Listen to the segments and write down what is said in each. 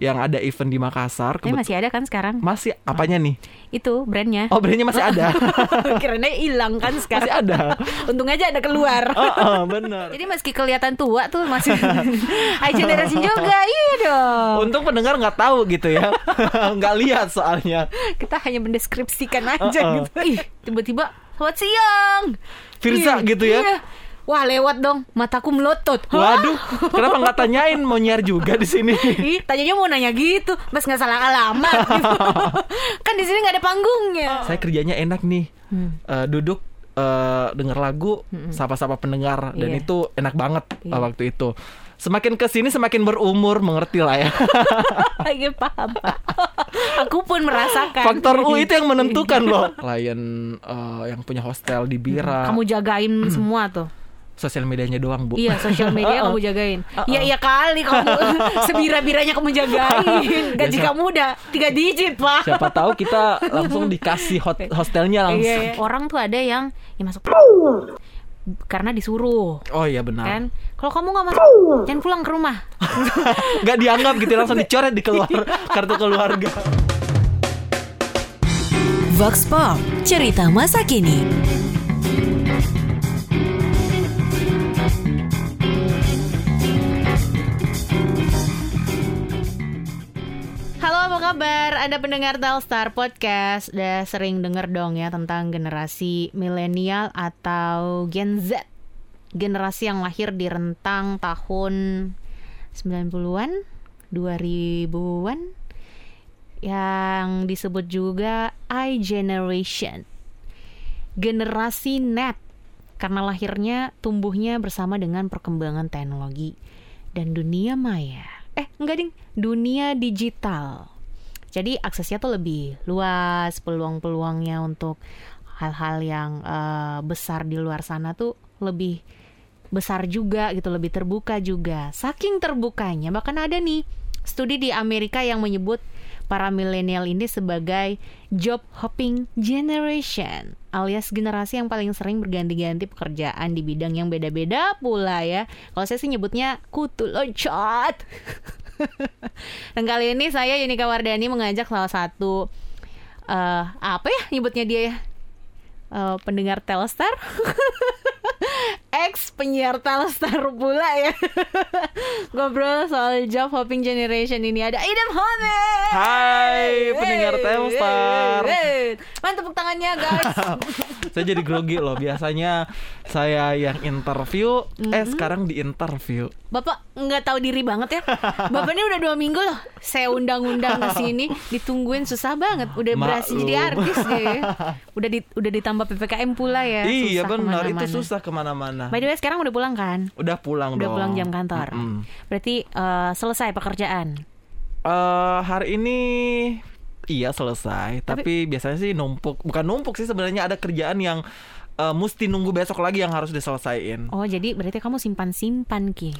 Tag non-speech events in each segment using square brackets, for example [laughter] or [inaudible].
yang ada event di Makassar. Kebet- masih ada kan sekarang? masih apanya nih? Itu brandnya. Oh, brandnya masih ada. [laughs] Kiranya hilang kan masih sekarang. ada. Untung aja ada keluar. [laughs] Oh, oh, bener. Jadi meski kelihatan tua tuh masih [laughs] high generation juga, iya dong. Untung pendengar nggak tahu gitu ya, nggak lihat soalnya. Kita hanya mendeskripsikan aja Uh-uh. gitu. Ih, tiba-tiba selamat siang. Firza Ih, gitu ya. iya. Wah lewat dong, mataku melotot. Waduh, kenapa nggak tanyain mau nyiar juga di sini? [laughs] Ih, tanyanya mau nanya gitu, mas nggak salah alamat. Gitu. [laughs] kan di sini nggak ada panggungnya. Saya kerjanya enak nih, Hmm. Eh, duduk eh, denger lagu, sapa-sapa pendengar, dan Iya. itu enak banget Iya. eh, waktu itu. Semakin ke sini semakin berumur, mengerti lah ya. [laughs] Lagi paham pak. Aku pun merasakan. Faktor U itu yang menentukan loh. Klien eh, yang punya hostel di Bira, Kamu jagain semua tuh. Sosial medianya doang bu. Iya, sosial [laughs] media kamu jagain. Iya, iya kali kamu [laughs] sebira-biranya kamu jagain. [laughs] Gaji Biasa. kamu udah tiga digit, Pak. Siapa tahu kita langsung dikasih hot- hostelnya langsung. Iya, iya. Orang tuh ada yang ya masuk karena disuruh Oh iya benar. kan. Kalau kamu nggak masuk, jangan pulang ke rumah. Nggak dianggap gitu langsung dicoret di keluar kartu keluarga. Vox Pop, cerita masa kini. Ada pendengar Telstar Podcast Udah sering denger dong ya tentang generasi milenial atau Gen Z Generasi yang lahir di rentang tahun 90-an, 2000-an Yang disebut juga I Generation Generasi net Karena lahirnya tumbuhnya bersama dengan perkembangan teknologi dan dunia maya. Eh, enggak ding, dunia digital. Jadi aksesnya tuh lebih luas, peluang-peluangnya untuk hal-hal yang eh, besar di luar sana tuh lebih besar juga gitu, lebih terbuka juga. Saking terbukanya, bahkan ada nih studi di Amerika yang menyebut para milenial ini sebagai job hopping generation alias generasi yang paling sering berganti-ganti pekerjaan di bidang yang beda-beda pula ya. Kalau saya sih nyebutnya kutu loncat. [laughs] [laughs] Dan kali ini saya Yunika Wardani mengajak salah satu eh apa ya nyebutnya dia ya? Eh, pendengar Telstar. [laughs] Ex penyiar Telstar pula ya. [laughs] Ngobrol soal job hopping generation ini ada Idam Hamid. Hai, pendengar Hey, Telstar. hey, hey. Mana tepuk tangannya guys. Saya jadi grogi loh. Biasanya saya yang interview, eh sekarang di interview. Bapak nggak tahu diri banget ya. Bapak ini udah dua minggu loh. Saya undang-undang ke sini, ditungguin susah banget. Udah berhasil Maklum. jadi artis deh. Udah di, udah ditambah ppkm pula ya. iya Susah benar, itu ke mana-mana. susah ke mana-mana. By the way sekarang udah pulang kan? Udah pulang Udah dong. pulang jam kantor. Mm-mm. Berarti eh, selesai pekerjaan. Eh, hari ini iya selesai, tapi, biasanya sih numpuk. Bukan numpuk sih sebenarnya ada kerjaan yang eh, mesti nunggu besok lagi yang harus diselesaikan. Oh jadi berarti kamu simpan-simpan ki.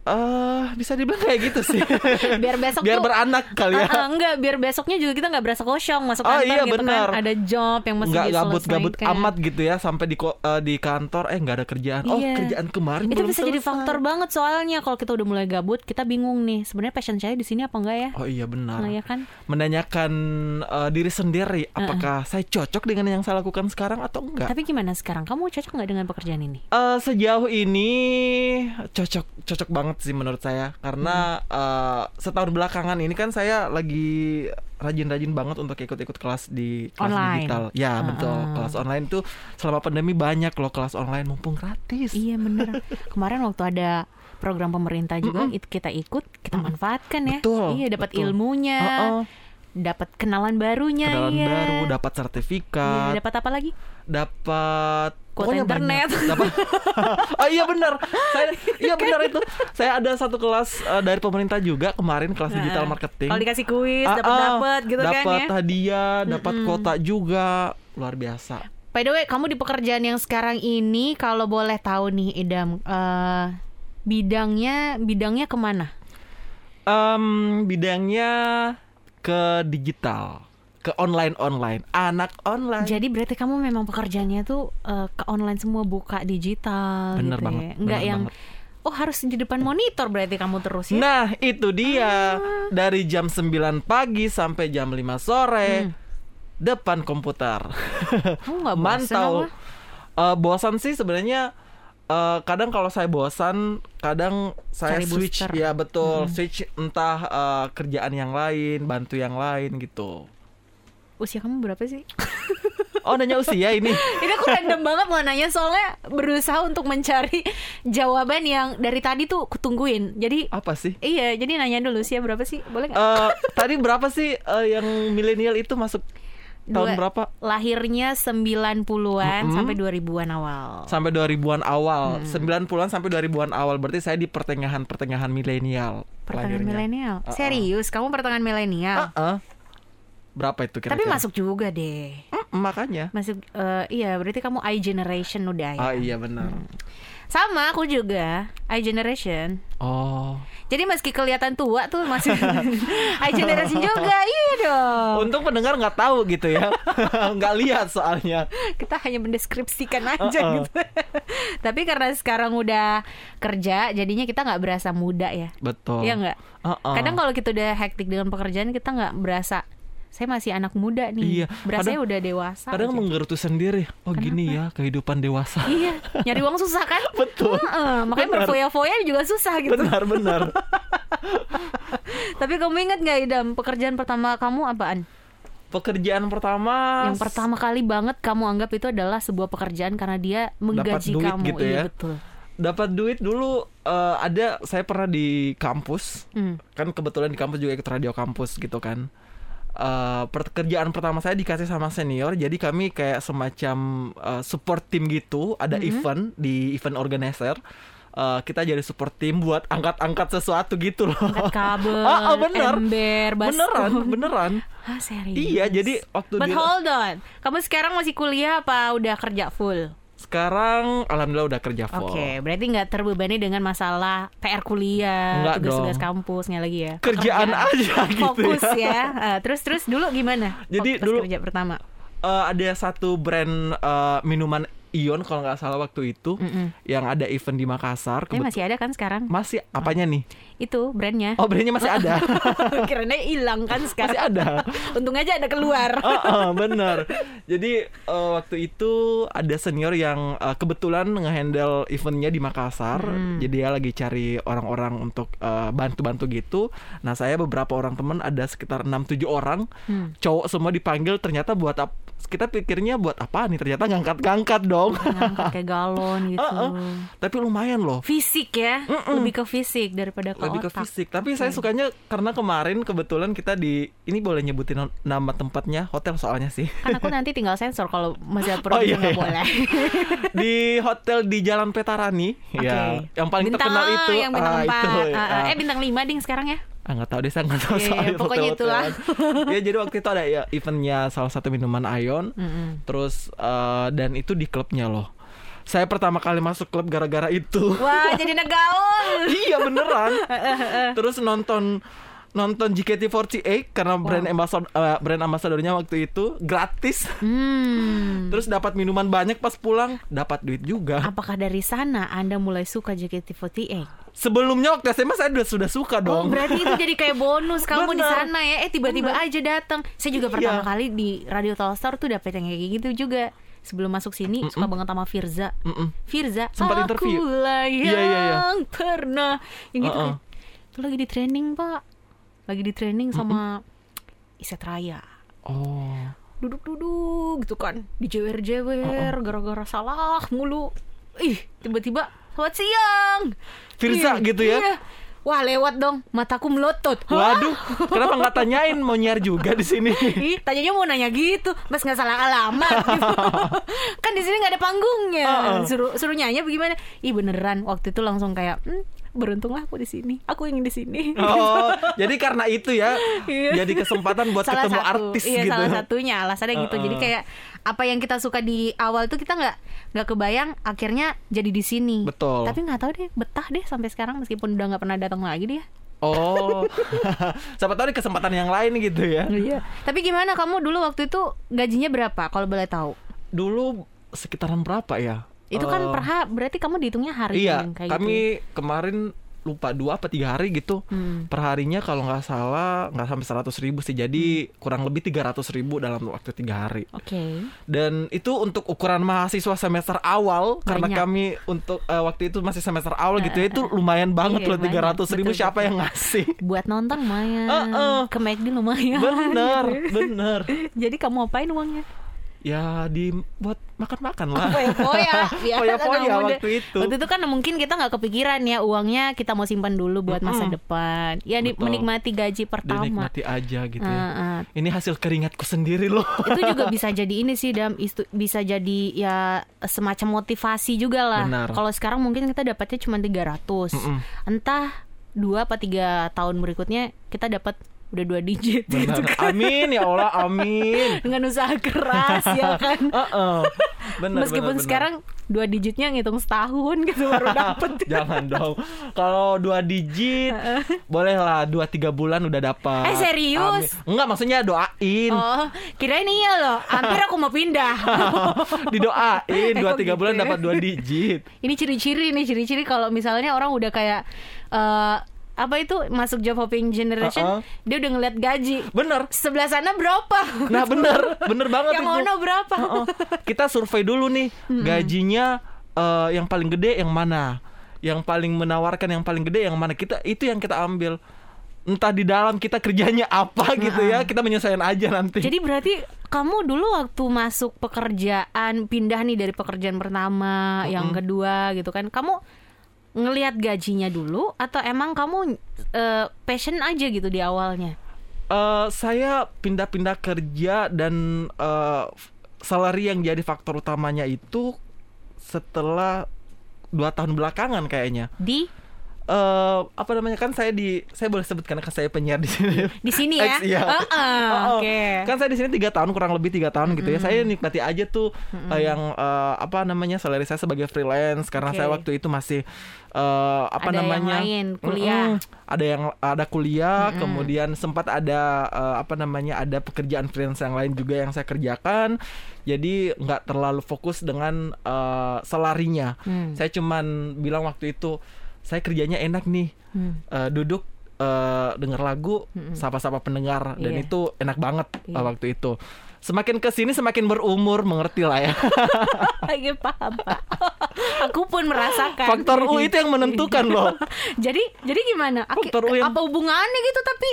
Eh, bisa dibilang kayak gitu sih. [laughs] Biar besok Biar tuh beranak kali ya. Ah, enggak, biar besoknya juga kita nggak berasa kosong masuk Oh, kantor iya, gitu benar. kan. Ada job yang mesti nggak gabut-gabut amat gitu ya sampai di eh, di kantor eh nggak ada kerjaan. Oh, Iya. kerjaan kemarin Itu belum bisa jadi selesai. faktor banget soalnya kalau kita udah mulai gabut, kita bingung nih. Sebenarnya passion saya di sini apa enggak ya? Oh iya benar. Nah, ya kan? Menanyakan eh, diri sendiri apakah saya cocok dengan yang saya lakukan sekarang atau enggak? Tapi gimana sekarang? Kamu cocok nggak dengan pekerjaan ini? Eh, sejauh ini cocok cocok banget sih menurut saya karena Hmm. eh, setahun belakangan ini kan saya lagi rajin-rajin banget untuk ikut-ikut kelas di kelas Online. digital. Ya Uh-uh. betul kelas online tuh selama pandemi banyak loh kelas online mumpung gratis. Iya bener. [laughs] Kemarin waktu ada program pemerintah juga itu kita ikut, kita manfaatkan ya. Betul, Iya dapat ilmunya, Uh-uh. Dapat kenalan barunya. Kenalan iya. baru, dapat sertifikat, dapat apa lagi? dapat Kuota internet. banyak. [laughs] Dapat. oh iya benar. Saya iya benar itu. Saya ada satu kelas eh, dari pemerintah juga kemarin kelas digital Nah, marketing. Kalau dikasih kuis, Ah, dapat ah, dapat gitu kan dapat ya. hadiah, dapat kota juga, luar biasa. By the way, kamu di pekerjaan yang sekarang ini kalau boleh tahu nih Idam, eh, bidangnya bidangnya ke mana? Em, bidangnya ke digital, ke online online, anak online. Jadi berarti kamu memang pekerjaannya tuh eh, ke online semua buka digital Bener gitu banget, ya. Enggak bener yang banget. Oh harus di depan monitor berarti kamu terus ya? Nah, itu dia. Ah. Dari jam 9 pagi sampai jam 5 sore Hmm. depan komputer. Kamu nggak bosan Mantau. apa? Eh, bosan sih sebenarnya eh, kadang kalau saya bosan, kadang saya Cari switch booster. ya betul, switch entah eh, kerjaan yang lain, bantu yang lain gitu. Usia kamu berapa sih? [laughs] Oh, nanya usia ini. [laughs] Ini aku random banget mau nanya soalnya berusaha untuk mencari jawaban yang dari tadi tuh kutungguin. Jadi Apa sih? iya, jadi nanya dulu usia berapa sih? Boleh nggak? Eh, tadi berapa sih eh, yang milenial itu masuk tahun Dua- berapa? Lahirnya 90-an Mm-mm. sampai 2000-an awal. Sampai 2000-an awal. Hmm. 90-an sampai 2000-an awal. Berarti saya di pertengahan-pertengahan milenial. Pertengahan milenial. Uh-uh. Serius, kamu pertengahan milenial. Heeh. Berapa itu kira-kira? Tapi masuk juga deh. Mm, makanya. Masuk eh, iya, berarti kamu I generation udah ya. Ah iya benar. Sama aku juga, I generation. Oh. Jadi meski kelihatan tua tuh masih [laughs] I generation juga. Iya dong. Untung pendengar nggak tahu gitu ya. [laughs] Nggak lihat soalnya. Kita hanya mendeskripsikan aja Uh-uh. gitu. [laughs] Tapi karena sekarang udah kerja, jadinya kita nggak berasa muda ya. Betul. Iya nggak? Uh-uh. Kadang kalau kita udah hektik dengan pekerjaan, kita nggak berasa saya masih anak muda nih. Iya, Berasanya kadang- udah dewasa. Kadang aja. menggerutu sendiri. Oh gini ya kehidupan dewasa. [laughs] Iya, nyari uang susah kan? [laughs] Betul. Heeh, makanya Benar. berfoya-foya juga susah gitu. Benar benar. [laughs] Tapi kamu ingat nggak Idam, pekerjaan pertama kamu apaan? Pekerjaan pertama. Yang pertama kali banget kamu anggap itu adalah sebuah pekerjaan karena dia menggaji duit kamu. gitu iya ya. betul. dapat duit dulu eh, ada saya pernah di kampus Hmm. kan kebetulan di kampus juga ikut radio kampus gitu kan Eh, pekerjaan pertama saya dikasih sama senior jadi kami kayak semacam eh, support team gitu ada Mm-hmm. event di event organizer Eh, kita jadi support team buat angkat-angkat sesuatu gitu loh Angkat kabel, [laughs] Ah, ah, bener. ember, beneran beneran Hah, [laughs] serius? iya jadi waktu But di- hold on, kamu sekarang masih kuliah apa udah kerja full? Sekarang alhamdulillah udah kerja Oke, full berarti nggak terbebani dengan masalah PR kuliah, tugas-tugas dong. kampus nggak lagi ya? Kerjaan aja [laughs] gitu Fokus ya. ya. Eh, terus terus dulu gimana? Jadi Fokus dulu- kerja pertama. Eh, ada satu brand eh, minuman Ion kalau nggak salah waktu itu Mm-mm. yang ada event di Makassar. Kebet- masih ada kan sekarang? masih apanya nih? Itu brandnya. Oh brandnya masih ada, [laughs] Kiranya hilang kan masih sekarang. ada. [laughs] Untung aja ada keluar. [laughs] Oh, bener. Jadi eh, waktu itu ada senior yang eh, kebetulan ngehandle eventnya di Makassar. Hmm. Jadi dia lagi cari orang-orang untuk eh, bantu-bantu gitu. Nah saya beberapa orang teman ada sekitar 6-7 orang. Hmm. Cowok semua dipanggil ternyata buat? Kita pikirnya buat apa nih? Ternyata ngangkat-ngangkat dong. Ngangkat [laughs] kayak galon gitu. Heeh. Tapi lumayan loh. Fisik ya, Mm-mm. lebih ke fisik daripada ke lebih ke otak. fisik. Tapi saya sukanya karena kemarin kebetulan kita di ini boleh nyebutin nama tempatnya hotel soalnya sih. Kan aku nanti tinggal sensor kalau masih ada [laughs] Oh, iya, nggak iya. boleh. [laughs] di hotel di Jalan Petarani Oke. ya. Yang paling bintang, terkenal itu yang bintang ah, itu, Ah, ah. ah. eh bintang lima ding sekarang ya. Ah, nggak tahu deh saya nggak tahu Iya, soal iya, pokoknya itulah. hotel-hotelan. [laughs] ya jadi waktu itu ada ya eventnya salah satu minuman Ion. Mm-mm. Terus eh, dan itu di klubnya loh. Saya pertama kali masuk klub gara-gara itu. Wah jadi negaul. [laughs] iya beneran. [laughs] Terus nonton nonton JKT48 karena brand ambassador eh, brand ambasadornya waktu itu gratis. Hmm. Terus dapat minuman banyak pas pulang, dapat duit juga. Apakah dari sana Anda mulai suka JKT48? Sebelumnya waktu SMA saya udah sudah suka Oh dong. berarti itu jadi kayak bonus kamu di sana ya Eh tiba-tiba aja datang Saya juga Iya. pertama kali di Radio Telstar tuh dapet yang kayak gitu juga Sebelum masuk sini suka banget sama Firza Mm-mm. Firza Sempat interview. Akulah yang Iya, iya, iya. pernah Yang gitu Uh-uh. kayak Itu lagi di training pak Lagi di training sama Iset Raya Oh. Duduk-duduk gitu kan Dijewer-jewer Gara-gara salah mulu Ih tiba-tiba Selamat siang Firza Ih, gitu ya? iya. Wah lewat dong Mataku melotot Hah? Waduh, kenapa nggak tanyain mau nyiar juga di sini? [laughs] Ih, tanyanya mau nanya gitu, mas nggak salah alamat. [laughs] gitu. kan di sini nggak ada panggungnya. Uh-uh. Suruh suruh nyanyi bagaimana? Ih beneran, waktu itu langsung kayak, hmm, beruntunglah aku di sini. Aku ingin di sini. Oh, [laughs] jadi karena itu ya, Iya. jadi kesempatan buat salah ketemu satu, artis iya, gitu. salah satunya alasannya gitu. Uh-uh. Jadi kayak apa yang kita suka di awal tuh kita nggak nggak kebayang akhirnya jadi di sini. Betul. Tapi nggak tahu deh, betah deh sampai sekarang meskipun udah nggak pernah datang lagi dia. Oh, [laughs] siapa tahu di kesempatan yang lain gitu ya. Iya. Tapi gimana kamu dulu waktu itu gajinya berapa kalau boleh tahu? Dulu sekitaran berapa ya? Itu kan Eh, per berarti kamu dihitungnya hari Iya, yang kayak kami gitu. kemarin lupa dua apa tiga hari gitu. Hmm. Perharinya kalau nggak salah nggak sampai seratus ribu sih. Jadi kurang lebih tiga ratus ribu dalam waktu tiga hari. Oke. Dan itu untuk ukuran mahasiswa semester awal karena Banyak. kami untuk eh, waktu itu masih semester awal gitu ya itu lumayan banget Iya, loh tiga ratus ribu banyak. siapa Betul, yang ngasih? Buat nonton lumayan. Heeh. Ke McD lumayan. bener, [laughs] bener. Jadi kamu apain uangnya? Ya di buat makan-makan lah. Foya-foya anak muda. waktu itu. Waktu itu kan mungkin kita nggak kepikiran ya uangnya kita mau simpan dulu buat masa Mm-mm. depan. Ya Betul. menikmati gaji pertama. Dinikmati aja gitu ya. Heeh. Ini hasil keringatku sendiri loh. itu juga [laughs] bisa jadi ini sih dam istu- bisa jadi ya semacam motivasi juga lah kalau sekarang mungkin kita dapatnya cuma 300 Mm-mm. entah dua apa tiga tahun berikutnya kita dapat udah dua digit gitu kan Amin ya Allah, amin. [laughs] dengan usaha keras ya [laughs] kan Heeh. Benar, meskipun benar, benar. sekarang dua digitnya ngitung setahun gitu baru [laughs] dapet Jangan dong. Kalau dua digit, boleh lah dua tiga bulan udah dapat. Eh, serius? Amin. Enggak, maksudnya doain. oh kirain iya loh hampir aku mau pindah Didoain dua kok tiga gitu bulan ya? dapat dua digit. ini ciri-ciri nih ciri-ciri kalau misalnya orang udah kayak eh apa itu masuk job hopping generation Uh-uh. dia udah ngeliat gaji Bener. sebelah sana berapa Nah bener, [laughs] bener banget yang ono berapa Heeh. Kita survei dulu nih gajinya eh, yang paling gede yang mana, yang paling menawarkan yang paling gede yang mana. Kita itu yang kita ambil. Entah di dalam kita kerjanya apa gitu ya, kita menyesuaikan aja nanti. jadi berarti kamu dulu waktu masuk pekerjaan pindah nih dari pekerjaan pertama yang kedua gitu kan kamu ngelihat gajinya dulu atau emang kamu eh, passion aja gitu di awalnya Eh, saya pindah-pindah kerja dan eh, salary yang jadi faktor utamanya itu setelah dua tahun belakangan kayaknya. di eh apa namanya kan saya di saya boleh sebut karena kan saya penyiar di sini di sini ya [laughs] Ex, iya. Heeh, Oh, oh. oke kan saya di sini tiga tahun kurang lebih tiga tahun gitu ya saya nikmati aja tuh eh, yang eh, apa namanya salary saya sebagai freelance karena Oke. saya waktu itu masih eh, apa Ada yang namanya lain, kuliah. Mm-mm. ada yang ada kuliah kemudian sempat ada eh, apa namanya ada pekerjaan freelance yang lain juga yang saya kerjakan jadi nggak terlalu fokus dengan eh, salarinya Hmm. saya cuman bilang waktu itu saya kerjanya enak nih Hmm. Eh, duduk eh, denger lagu sapa-sapa pendengar dan Iya. itu enak banget eh, Iya. waktu itu semakin ke sini semakin berumur mengerti lah ya lagi [laughs] paham Pak. [laughs] aku pun merasakan faktor U itu yang menentukan loh [laughs] jadi jadi gimana Aki- Faktor U yang- apa hubungannya gitu tapi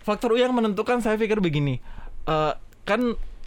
faktor U yang menentukan saya pikir begini eh, kan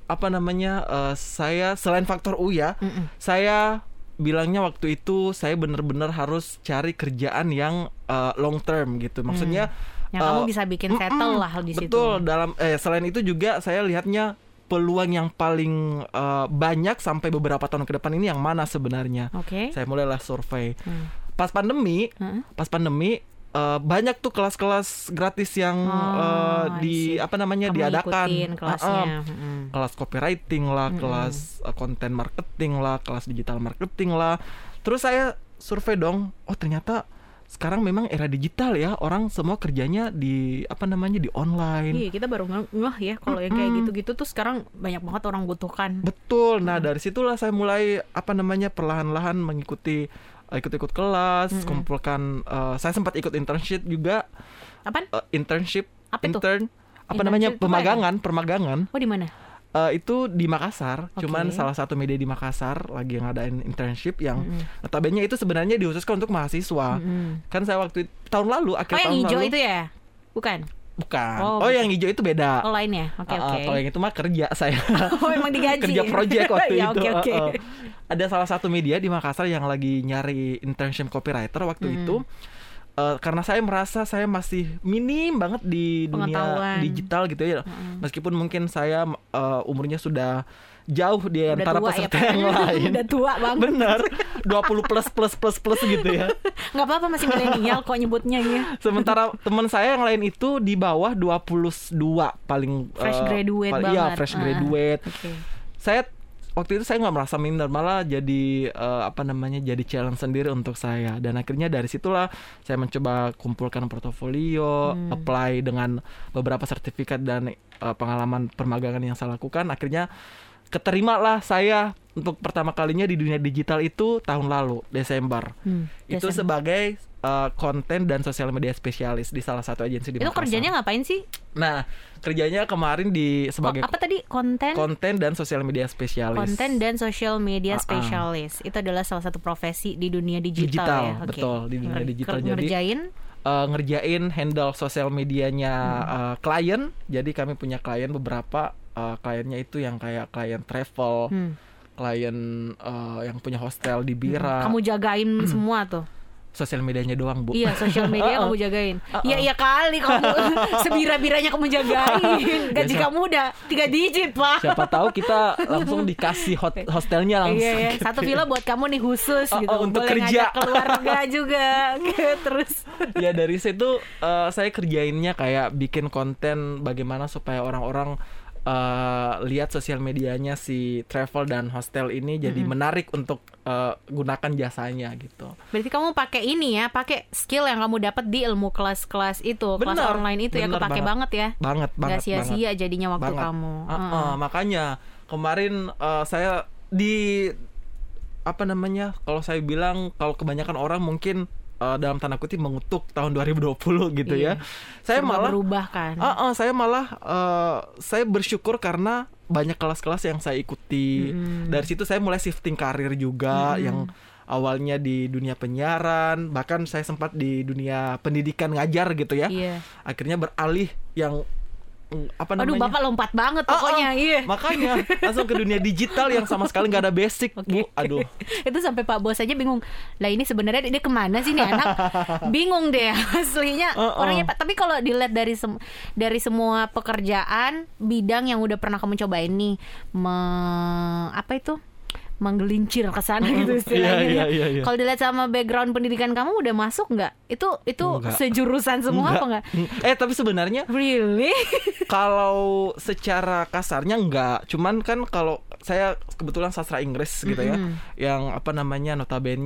apa namanya eh, saya selain faktor U ya Mm-mm. saya bilangnya waktu itu saya bener-bener harus cari kerjaan yang eh, long term gitu. Maksudnya yang kamu eh, bisa bikin settle mm-mm, lah di situ. betul dalam eh selain itu juga saya lihatnya peluang yang paling eh, banyak sampai beberapa tahun ke depan ini yang mana sebenarnya. Oke. Saya mulailah survei. Hmm. pas pandemi Heeh. pas pandemi eh, banyak tuh kelas-kelas gratis yang Oh, I di apa namanya Kamu diadakan kelasnya Ah, ah. Mm-mm. kelas copywriting lah kelas eh, content marketing lah kelas digital marketing lah terus saya survei dong oh ternyata sekarang memang era digital ya orang semua kerjanya di apa namanya di online Iya kita baru nge- ngeh ya kalau yang kayak gitu-gitu tuh sekarang banyak banget orang butuhkan. Betul. Nah, dari situlah saya mulai apa namanya perlahan-lahan mengikuti ikut-ikut kelas, kumpulkan eh, saya sempat ikut internship juga, Apaan? eh, internship, Apa itu? intern apa Internship namanya itu apa ya? pemagangan, permagangan. Oh di mana? Eh, itu di Makassar, Oke. cuman salah satu media di Makassar lagi ngadain internship yang Mm-mm. notabene itu sebenarnya dikhususkan untuk mahasiswa. Mm-mm. Kan saya waktu tahun lalu Oh akhir yang tahun hijau lalu itu ya? Bukan. Bukan. Oh, Oh, bukan. yang hijau itu beda. Oh lainnya. Oke Ah, ah, oke. Kalau yang itu mah kerja saya. [laughs] Oh emang digaji. kerja project [laughs] waktu ya, itu. Oke oke. uh, uh. Ada salah satu media di Makassar yang lagi nyari internship copywriter waktu itu. Eh, karena saya merasa saya masih minim banget di dunia digital gitu ya. Meskipun mungkin saya eh, umurnya sudah jauh di Udah antara ya, peserta Pak. yang [laughs] lain. Udah tua banget. Bener 20 plus plus plus plus gitu ya [laughs] Nggak apa-apa masih milenial kok nyebutnya ya. Sementara teman saya yang lain itu di bawah 22 paling Fresh eh, graduate paling- banget. Iya fresh Ah, graduate Oke. saya waktu itu saya nggak merasa minder malah jadi eh, apa namanya jadi challenge sendiri untuk saya dan akhirnya dari situlah saya mencoba kumpulkan portofolio Hmm. apply dengan beberapa sertifikat dan eh, pengalaman permagangan yang saya lakukan akhirnya keterima lah saya untuk pertama kalinya di dunia digital itu tahun lalu Desember. Hmm, Itu Desember. sebagai uh, konten dan sosial media spesialis di salah satu agensi di Itu Makassar. kerjanya ngapain sih? Nah, kerjanya kemarin di sebagai apa tadi konten? konten dan sosial media spesialis. Konten dan social media ah. specialist itu adalah salah satu profesi di dunia digital, Digital, ya. Betul, di dunia digital. Jadi- ngerjain uh, ngerjain handle sosial medianya Hmm. uh, klien. Jadi kami punya klien beberapa uh, kliennya itu yang kayak klien travel, hmm. klien uh, yang punya hostel di Bira. kamu jagain [clears throat] semua tuh. Sosial medianya doang, Bu. Iya, sosial media [laughs] kamu jagain. Uh-uh. Iya, iya kali kamu [laughs] sebira-biranya kamu jagain. [laughs] Gaji kamu udah tiga digit, Pak. Siapa tahu kita langsung dikasih hot- hostelnya langsung. Iya, iya. Satu villa buat kamu nih khusus Oh, gitu. untuk Boleh kerja. keluarga juga. Terus ya dari situ uh, saya kerjainnya kayak bikin konten bagaimana supaya orang-orang uh, lihat sosial medianya si travel dan hostel ini jadi menarik untuk uh, gunakan jasanya gitu. berarti kamu pakai ini ya, pakai skill yang kamu dapat di ilmu kelas-kelas itu, kelas Bener, online itu ya kepake banget. banget ya. Banget banget Gak sia-sia jadinya waktu banget. kamu. Uh, uh, Heeh. makanya kemarin uh, saya di apa namanya kalau saya bilang kalau kebanyakan orang mungkin uh, dalam tanda kutip mengutuk tahun 2020 [laughs] gitu Iya. ya. Saya Serba malah berubah kan. Ah, ah, saya malah eh, saya bersyukur karena banyak kelas-kelas yang saya ikuti. Mm-mm. Dari situ saya mulai shifting karir juga yang awalnya di dunia penyiaran, bahkan saya sempat di dunia pendidikan ngajar gitu ya. Iya. Akhirnya beralih yang apa Aduh, namanya? Bapak lompat banget Ah, ah, pokoknya. Iya. Makanya langsung ke dunia digital yang sama sekali nggak ada basic, Bu. Aduh. [laughs] itu sampai Pak Bos aja bingung lah ini sebenarnya dia ke mana sih nih anak [laughs] bingung deh [laughs] aslinya Uh-uh. orangnya Pak tapi kalau dilihat dari sem- dari semua pekerjaan bidang yang udah pernah kamu cobain nih me- apa itu menggelincir ke sana gitu istilahnya. Iya, iya, iya, iya. kalau dilihat sama background pendidikan kamu udah masuk nggak? Itu itu Enggak. sejurusan semua apa enggak Eh tapi sebenarnya really? [laughs] kalau secara kasarnya enggak, cuman kan kalau saya kebetulan sastra Inggris gitu ya, Mm-mm. yang apa namanya notabene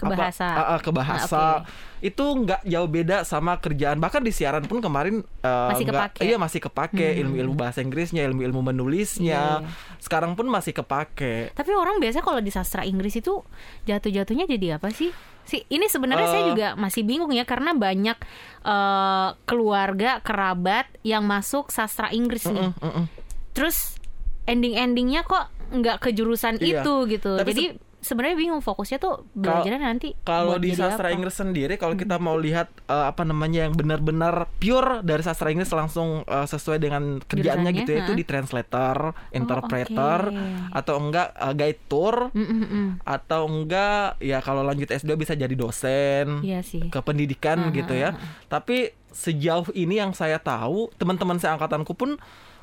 ke bahasa ke bahasa Ah, itu nggak jauh beda sama kerjaan bahkan di siaran pun kemarin eh, Masih nggak- kepake. iya masih kepake Hmm. ilmu-ilmu bahasa Inggrisnya ilmu-ilmu menulisnya Iya, sekarang pun masih kepake Tapi orang biasanya kalau di sastra Inggris itu jatuh-jatuhnya jadi apa sih? Si ini sebenarnya saya Eh. juga masih bingung ya karena banyak eh, keluarga kerabat yang masuk sastra Inggris nih. Mm-mm, mm-mm. Terus ending-endingnya kok nggak ke jurusan Iya. itu gitu. Tapi jadi sebenarnya bingung fokusnya tuh belajarnya nanti Kalau di sastra apa. Inggris sendiri, kalau kita mau lihat eh, apa namanya yang benar-benar pure dari sastra Inggris langsung eh, sesuai dengan kerjaannya Jurusannya, gitu ya, itu di translator, interpreter, oke. atau enggak eh, guide tour, Mm, mm, mm. atau enggak ya kalau lanjut S2 bisa jadi dosen Iya sih. ke pendidikan Ah, gitu ah, ya. ah, Tapi sejauh ini yang saya tahu, teman-teman saya angkatanku pun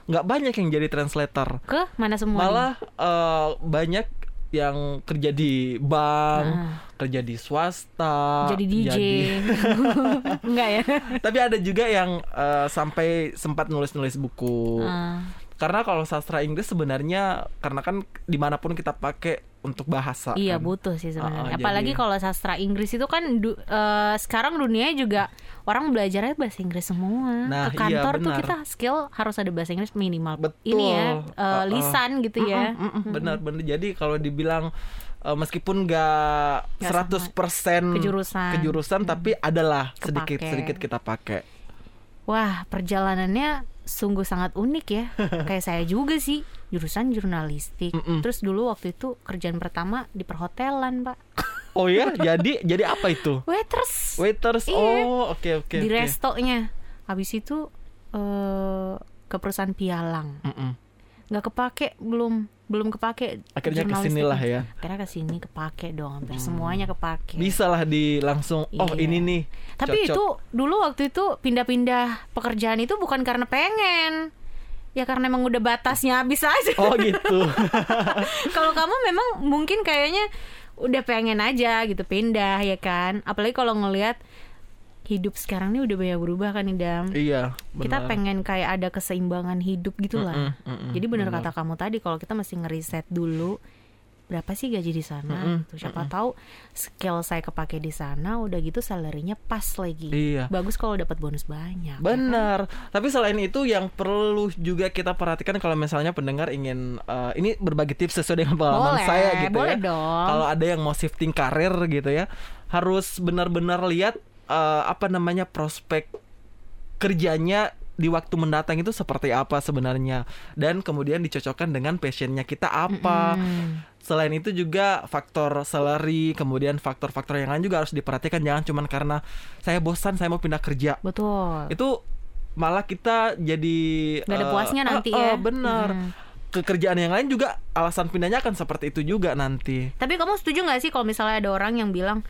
nggak banyak yang jadi translator. Ke mana semua? nih? Malah eh, banyak yang kerja di bank, Ah. kerja di swasta, jadi DJ. [laughs] Enggak ya? Tapi ada juga yang eh, sampai sempat nulis-nulis buku. Ah. Karena kalau sastra Inggris sebenarnya karena kan di mana pun kita pakai untuk bahasa. Iya kan. butuh sih sebenarnya. Ah, Apalagi jadi- kalau sastra Inggris itu kan du- eh, sekarang dunia juga orang belajarnya bahasa Inggris semua. Nah, Ke iya, kantor tuh benar. kita skill harus ada bahasa Inggris minimal. Betul. Ini ya eh, Ah, ah. lisan gitu ya. Mm-mm, mm-mm, Benar-benar. Jadi kalau dibilang eh, meskipun nggak Nggak 100% Kejurusan. kejurusan, tapi adalah Kepake. sedikit sedikit kita pakai. Wah perjalanannya sungguh sangat unik ya. [laughs] Kayak saya juga sih jurusan jurnalistik. Mm-mm. Terus dulu waktu itu kerjaan pertama di perhotelan pak. Oh ya, jadi jadi apa itu? Waiters. Waiters. Iya. Oh, oke oke. di oke. restonya. Habis itu eh ke perusahaan pialang. Mm-mm. Nggak kepake belum belum kepake Akhirnya jurnalistik. ke sinilah ya. akhirnya ke sini kepake dong hampir semuanya kepake Bisa lah di langsung. Oh Iya. ini nih. tapi cocok. itu dulu waktu itu pindah-pindah pekerjaan itu bukan karena pengen ya karena emang udah batasnya habis aja Oh gitu. [laughs] kalau kamu memang mungkin kayaknya udah pengen aja gitu pindah ya kan apalagi kalau ngelihat hidup sekarang ini udah banyak berubah kan Idam iya. kita benar. pengen kayak ada keseimbangan hidup gitu lah. Mm-mm, mm-mm, Jadi benar benar. kata kamu tadi kalau kita mesti ngeriset dulu berapa sih gaji di sana Mm-mm, gitu. siapa tahu skill saya kepake di sana udah gitu salary-nya pas lagi Iya. bagus kalau dapat bonus banyak Benar. Tapi selain itu yang perlu juga kita perhatikan kalau misalnya pendengar ingin eh, ini berbagi tips sesuai dengan pengalaman Boleh, saya gitu boleh ya. dong. Kalau ada yang mau shifting karir gitu ya, harus benar-benar lihat eh, apa namanya prospek kerjanya di waktu mendatang itu seperti apa sebenarnya dan kemudian dicocokkan dengan passionnya kita apa. Mm-mm. Selain itu juga faktor salary, kemudian faktor-faktor yang lain juga harus diperhatikan jangan cuma karena saya bosan saya mau pindah kerja betul itu malah kita jadi Nggak ada eh, puasnya nanti eh, ya. benar Hmm. kekerjaan yang lain juga alasan pindahnya akan seperti itu juga nanti Tapi kamu setuju nggak sih kalau misalnya ada orang yang bilang,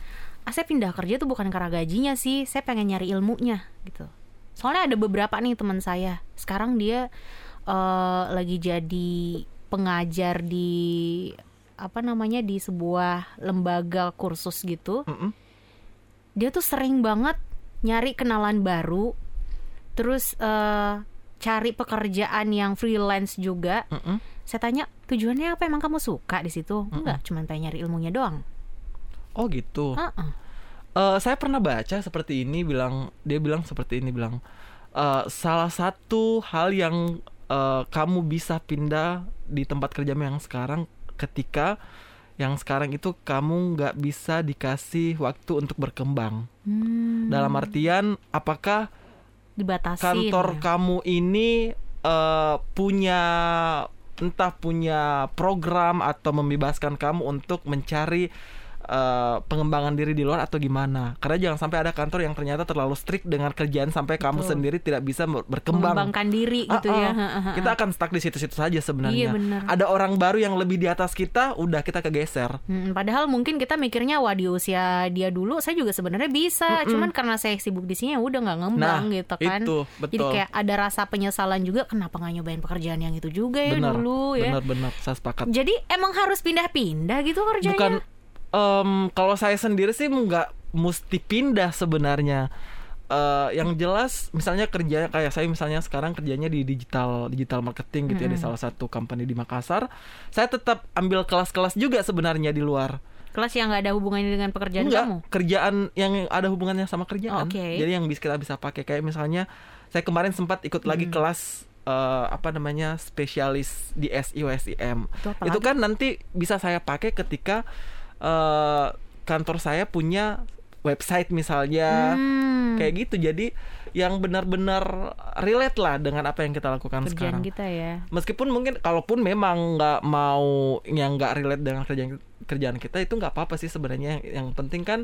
ah saya pindah kerja tuh bukan karena gajinya sih, saya pengen nyari ilmunya gitu. Soalnya ada beberapa nih teman saya, sekarang dia eh, lagi jadi pengajar di apa namanya di sebuah lembaga kursus gitu. Mm-mm. Dia tuh sering banget nyari kenalan baru, terus eh, cari pekerjaan yang freelance juga. Mm-mm. Saya tanya tujuannya apa emang kamu suka di situ? Enggak, cuma pengen nyari ilmunya doang. Oh gitu Heeh. Eh, saya pernah baca seperti ini bilang dia bilang seperti ini bilang eh, salah satu hal yang eh, kamu bisa pindah di tempat kerjamu yang sekarang ketika yang sekarang itu kamu nggak bisa dikasih waktu untuk berkembang Hmm, dalam artian apakah dibatasin. kantor ya. kamu ini eh, punya entah punya program atau membebaskan kamu untuk mencari eh, pengembangan diri di luar atau gimana? Karena jangan sampai ada kantor yang ternyata terlalu strict dengan kerjaan sampai kamu Betul. sendiri tidak bisa ber- berkembang. mengembangkan diri gitu Ah, ya. ah. Kita akan stuck di situ-situ saja sebenarnya. Iya. Ada orang baru yang lebih di atas kita, udah kita kegeser. Hmm, padahal mungkin kita mikirnya wah di usia dia dulu saya juga sebenarnya bisa, cuman karena saya sibuk di sini ya udah nggak ngembang Nah, gitu kan. itu, Jadi betul. kayak ada rasa penyesalan juga kenapa nggak nyobain pekerjaan yang itu juga ya benar, dulu ya. benar-benar saya sepakat. Jadi emang harus pindah-pindah gitu kerjanya. bukan em, kalau saya sendiri sih nggak mesti pindah sebenarnya. Eh, yang jelas misalnya kerjanya kayak saya misalnya sekarang kerjanya di digital digital marketing gitu ya di salah satu company di Makassar. Saya tetap ambil kelas-kelas juga sebenarnya di luar. Kelas yang nggak ada hubungannya dengan pekerjaan Enggak, kamu. kerjaan yang ada hubungannya sama kerjaan. Oke. jadi yang bisa kita bisa pakai. Kayak misalnya saya kemarin sempat ikut lagi kelas eh, apa namanya spesialis di SEO SEM Itu itu kan nanti bisa saya pakai ketika eh, kantor saya punya website misalnya. Hmm, kayak gitu. Jadi yang benar-benar relate lah dengan apa yang kita lakukan kerjaan sekarang. kita ya. meskipun mungkin kalaupun memang nggak mau yang nggak relate dengan kerjaan kerjaan kita itu nggak apa-apa sih sebenarnya. Yang penting kan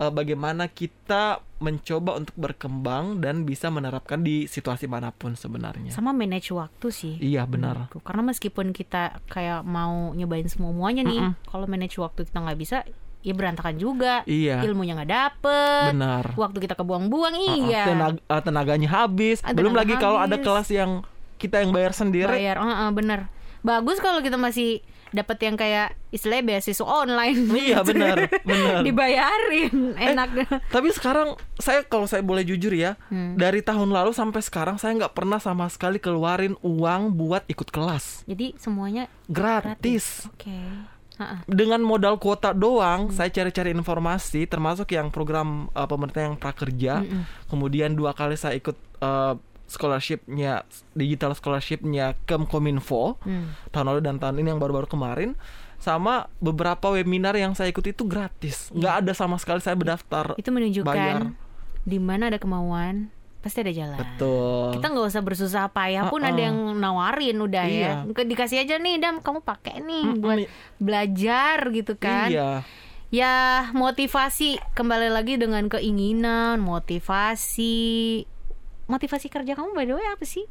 eh, bagaimana kita mencoba untuk berkembang dan bisa menerapkan di situasi mana pun sebenarnya Sama manage waktu sih. iya benar menurutku. Karena meskipun kita kayak mau nyobain semua muanya nih, Mm-mm. kalau manage waktu kita nggak bisa, ya berantakan juga. iya Ilmunya nggak dapet, benar waktu kita kebuang-buang, Uh-uh, iya. tenag- uh, tenaganya habis Ah, belum tenaga lagi kalau ada habis. kelas yang kita yang bayar sendiri Bayar, uh-uh, bener. Bagus kalau kita masih dapat yang kayak istilahnya beasiswa online. Iya, [laughs] benar, benar. Dibayarin, Eh, enak. Tapi sekarang saya kalau saya boleh jujur ya, Hmm. dari tahun lalu sampai sekarang saya nggak pernah sama sekali keluarin uang buat ikut kelas Jadi semuanya gratis. oke. Ha-ha. Dengan modal kuota Hmm. doang, saya cari-cari informasi, termasuk yang program uh, pemerintah yang prakerja. Mm-mm. Kemudian dua kali saya ikut uh, scholarshipnya, digital scholarshipnya Kemkominfo Hmm. tahun lalu dan tahun ini yang baru-baru kemarin. Sama beberapa webinar yang saya ikut itu gratis, nggak ada sama sekali saya berdaftar. Itu menunjukkan Bayar. di mana ada kemauan pasti ada jalan. Betul. Kita nggak usah bersusah payah pun Uh-uh. ada yang nawarin udah Iya. ya. Dikasih aja nih Dam, kamu pakai nih Mm-mm. buat belajar gitu kan. Iya. Ya motivasi kembali lagi dengan keinginan, motivasi. Motivasi kerja kamu by the way apa sih?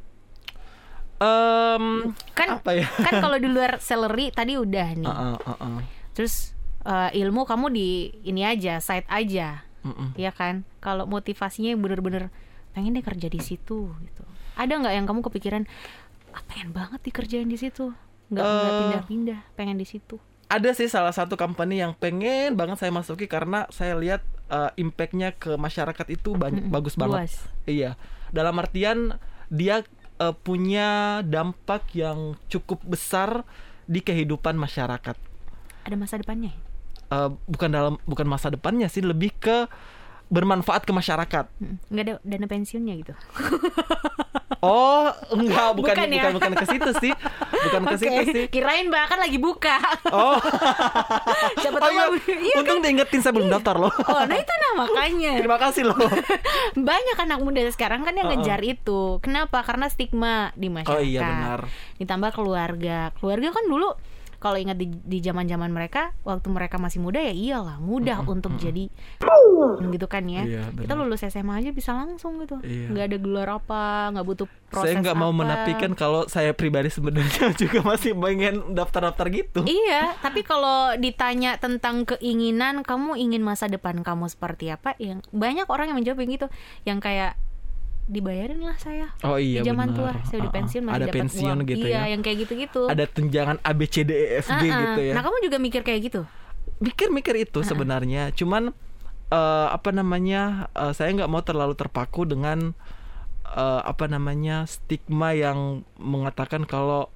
Em, Kan apa ya? kan kalau di luar [laughs] salary tadi udah nih. Heeh, heeh. Terus eh, ilmu kamu di ini aja, site aja. Mm-mm. Iya kan? Kalau motivasinya yang bener-bener pengen deh kerja di situ gitu. Ada nggak yang kamu kepikiran ah, pengen banget dikerjain di situ? Nggak nggak Eh. pindah-pindah, pengen di situ. Ada sih salah satu company yang pengen banget saya masuki karena saya lihat eh, impactnya ke masyarakat itu banyak bagus banget. luas. Iya. Dalam artian dia eh, punya dampak yang cukup besar di kehidupan masyarakat. ada masa depannya. Eh, bukan dalam bukan masa depannya sih lebih ke bermanfaat ke masyarakat. Mm, nggak ada dana pensiunnya gitu. [laughs] Oh, enggak, bukan Bukan bukan ya? bukan, ke situ sih. Bukan ke situ Oke, sih. kirain bahkan lagi buka. Oh. [laughs] Siapa Oh tahu iya, mau- iya kan? untung diingetin saya belum daftar loh. Oh, nah itu nah makanya. [laughs] Terima kasih loh. Banyak anak muda sekarang kan yang Uh-uh. ngejar itu. Kenapa? Karena stigma di masyarakat. Oh iya, benar. Ditambah keluarga. Keluarga kan dulu kalau ingat di di zaman-zaman mereka waktu mereka masih muda ya iyalah mudah untuk jadi gitu kan ya. Iya, Kita lulus SMA aja bisa langsung gitu. Iya. nggak ada gelar apa, nggak butuh proses saya nggak mau apa. menafikan kalau saya pribadi sebenarnya [laughs] juga masih pengen daftar-daftar gitu. Iya, tapi kalau ditanya tentang keinginan, kamu ingin masa depan kamu seperti apa? Yang banyak orang yang menjawab yang gitu, yang kayak dibayarin lah saya. Oh iya Di zaman tua saya udah Uh-uh. pensiun masih Ada dapat pensiun uang. gitu iya, ya. yang kayak gitu-gitu. Ada tunjangan A B C D E F G Uh-uh. gitu ya. Nah, kamu juga mikir kayak gitu? Mikir-mikir itu sebenarnya, cuman eh, apa namanya? eh, saya nggak mau terlalu terpaku dengan eh, apa namanya? stigma yang mengatakan kalau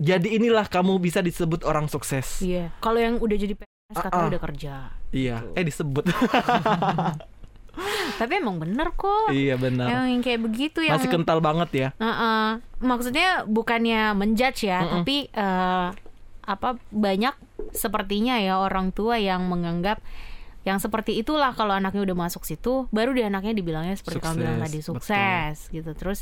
jadi inilah kamu bisa disebut orang sukses. Iya. Kalau yang udah jadi PNS katanya Uh-uh. udah kerja. Iya, eh disebut. [laughs] Tapi emang bener kok. iya. Emang yang kayak begitu yang Masih kental banget ya. Uh-uh. Maksudnya bukannya menjudge ya, Mm-mm. tapi eh, apa banyak sepertinya ya orang tua yang menganggap yang seperti itulah kalau anaknya udah masuk situ, baru dia anaknya dibilangnya seperti kamu bilang Sukses, tadi betul. sukses gitu. Terus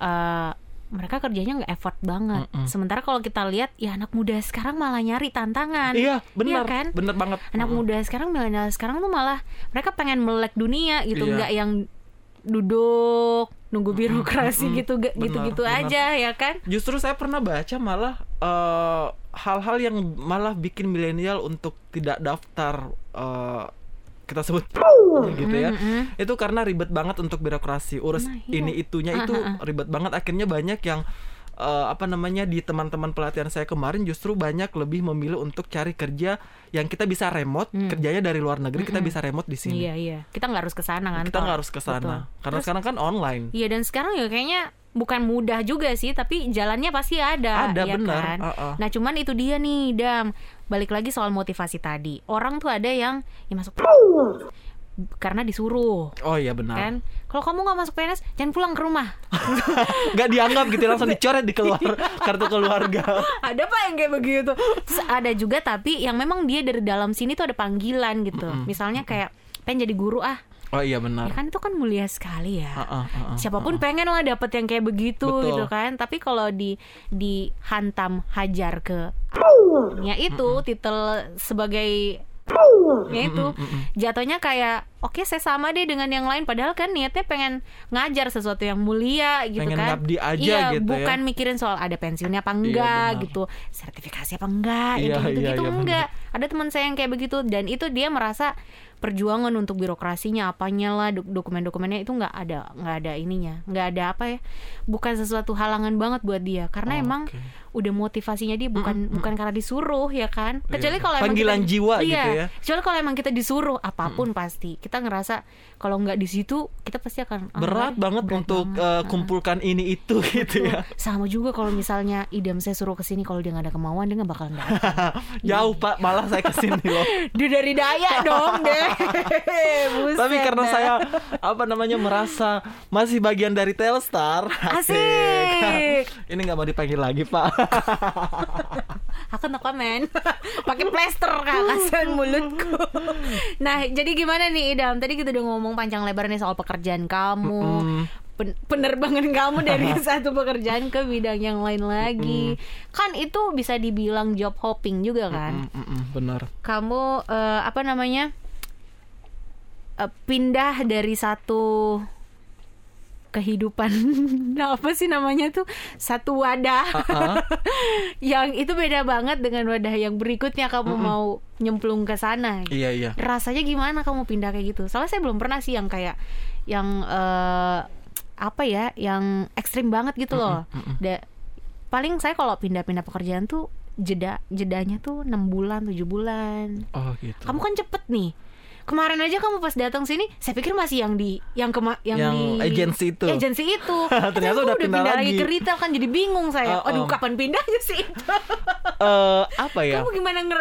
eh, mereka kerjanya nggak effort banget. Mm-mm. Sementara kalau kita lihat ya anak muda sekarang malah nyari tantangan. Iya, benar. kan? Benar banget. Anak Mm-mm. muda sekarang milenial sekarang tuh malah mereka pengen melek dunia gitu, Iya. nggak yang duduk nunggu birokrasi mm-mm. gitu Benar, gitu-gitu aja ya kan? Justru saya pernah baca malah eh, hal-hal yang malah bikin milenial untuk tidak daftar eh, kita sebut gitu ya. Itu karena ribet banget untuk birokrasi, urus Nah, iya. ini itunya itu ah. ribet banget akhirnya banyak yang eh, apa namanya di teman-teman pelatihan saya kemarin justru banyak lebih memilih untuk cari kerja yang kita bisa remote, Hmm. kerjanya dari luar negeri kita bisa remote di sini. Iya iya, kita nggak harus ke sana kan? Kita nggak harus ke sana karena sekarang kan online. Iya dan sekarang ya kayaknya bukan mudah juga sih, tapi jalannya pasti ada. Ada, ya benar. Kan? Uh-uh. Nah cuman itu dia nih, Dam. Balik lagi soal motivasi tadi. Orang tuh ada yang ya masuk karena disuruh. Oh iya benar. kan? Kalau kamu nggak masuk PNS jangan pulang ke rumah. [laughs] Nggak dianggap gitu langsung dicoret di keluar [laughs] kartu keluarga. Ada pak yang kayak begitu. Terus ada juga tapi yang memang dia dari dalam sini tuh ada panggilan gitu. Misalnya kayak pengen jadi guru ah. Oh iya ya benar kan itu kan mulia sekali ya. Ah, ah, ah, ah, siapa pun pengen lah dapet yang kayak begitu Betul. gitu kan. Tapi kalau di dihantam hajar ke nya itu titel sebagai ya itu. Jatuhnya kayak oke saya sama deh dengan yang lain. Padahal kan niatnya pengen ngajar sesuatu yang mulia gitu Pengen kan. ngabdi aja iya gitu ya. bukan mikirin soal ada pensiunnya apa enggak benar. gitu. Sertifikasi apa enggak? Iya, ya kayak gitu iya, gitu iya, enggak. Ada teman saya yang kayak begitu dan itu dia merasa perjuangan untuk birokrasinya apanya lah dok- dokumen-dokumennya itu nggak ada nggak ada ininya nggak ada apa ya bukan sesuatu halangan banget buat dia. Karena Oh, emang oke. Udah motivasinya dia bukan bukan karena disuruh ya kan? Kecuali Iya. kalau Panggilan kita- jiwa iya, gitu ya. kecuali kalau emang kita disuruh apa pun pasti. Kita ngerasa kalau nggak di situ kita pasti akan ah, berat nggak, banget berat untuk banget. eh, kumpulkan ini itu gitu ya. Sama juga kalau misalnya idam saya suruh ke sini kalau dia nggak ada kemauan dia nggak bakal datang. [laughs] Jauh pak. Malah saya ke sini loh. [laughs] Dia dari daya dong [laughs] deh. Buset tapi karena dah. saya apa namanya merasa masih bagian dari Telstar Asik. ini nggak mau dipanggil lagi pak [laughs] aku no comment [laughs] pakai plester kakasan mulutku. [laughs] Nah jadi gimana nih idam? Tadi kita udah ngomong panjang lebar nih soal pekerjaan kamu penerbangan kamu dari satu pekerjaan ke bidang yang lain lagi. Kan itu bisa dibilang job hopping juga kan? Mm, mm, mm, benar. Kamu eh, apa namanya eh, pindah dari satu kehidupan. [laughs] Apa sih namanya tuh? Satu wadah. Ah, [laughs] yang itu beda banget dengan wadah yang berikutnya kamu mau nyemplung ke sana. Iya iya. Rasanya gimana kamu pindah kayak gitu? Soalnya saya belum pernah sih yang kayak yang eh, apa ya yang ekstrim banget gitu loh. Da- paling saya kalau pindah-pindah pekerjaan tuh jeda jedanya tuh enam bulan tujuh bulan. Oh gitu. Kamu kan cepet nih kemarin aja kamu pas datang sini saya pikir masih yang di yang kema yang, Yang di agensi itu. agensi itu [laughs] Ternyata Tapi udah aku pindah lagi lagi. ke retail kan jadi bingung saya Oh, aduh oh. kapan pindahnya sih [laughs] Eh, apa ya kamu gimana nger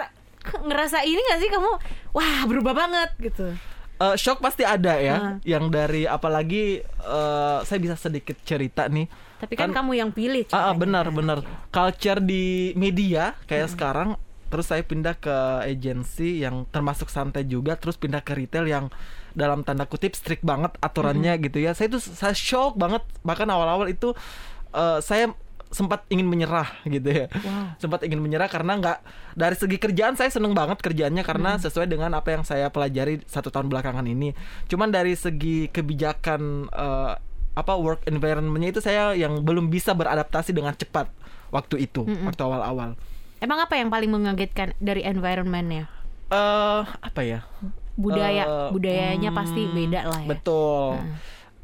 ngerasa ini gak sih kamu wah berubah banget gitu Eh, shock pasti ada ya, Ah. yang dari apalagi eh, saya bisa sedikit cerita nih. tapi kan, kamu yang pilih Ah, ah, benar kan. benar. Culture di media kayak Hmm. sekarang terus saya pindah ke agensi yang termasuk santai juga terus pindah ke retail yang dalam tanda kutip strict banget aturannya Hmm. gitu ya. Saya itu saya shock banget bahkan awal-awal itu eh, saya sempat ingin menyerah gitu ya. Wow. Sempat ingin menyerah karena nggak dari segi kerjaan saya seneng banget kerjaannya karena sesuai dengan apa yang saya pelajari satu tahun belakangan ini. Cuman dari segi kebijakan eh, apa work environmentnya itu saya yang belum bisa beradaptasi dengan cepat waktu itu waktu awal-awal. Emang apa yang paling mengagetkan dari environmentnya eh apa ya? budaya Eh, budayanya hmm, pasti beda lah ya Betul. Nah.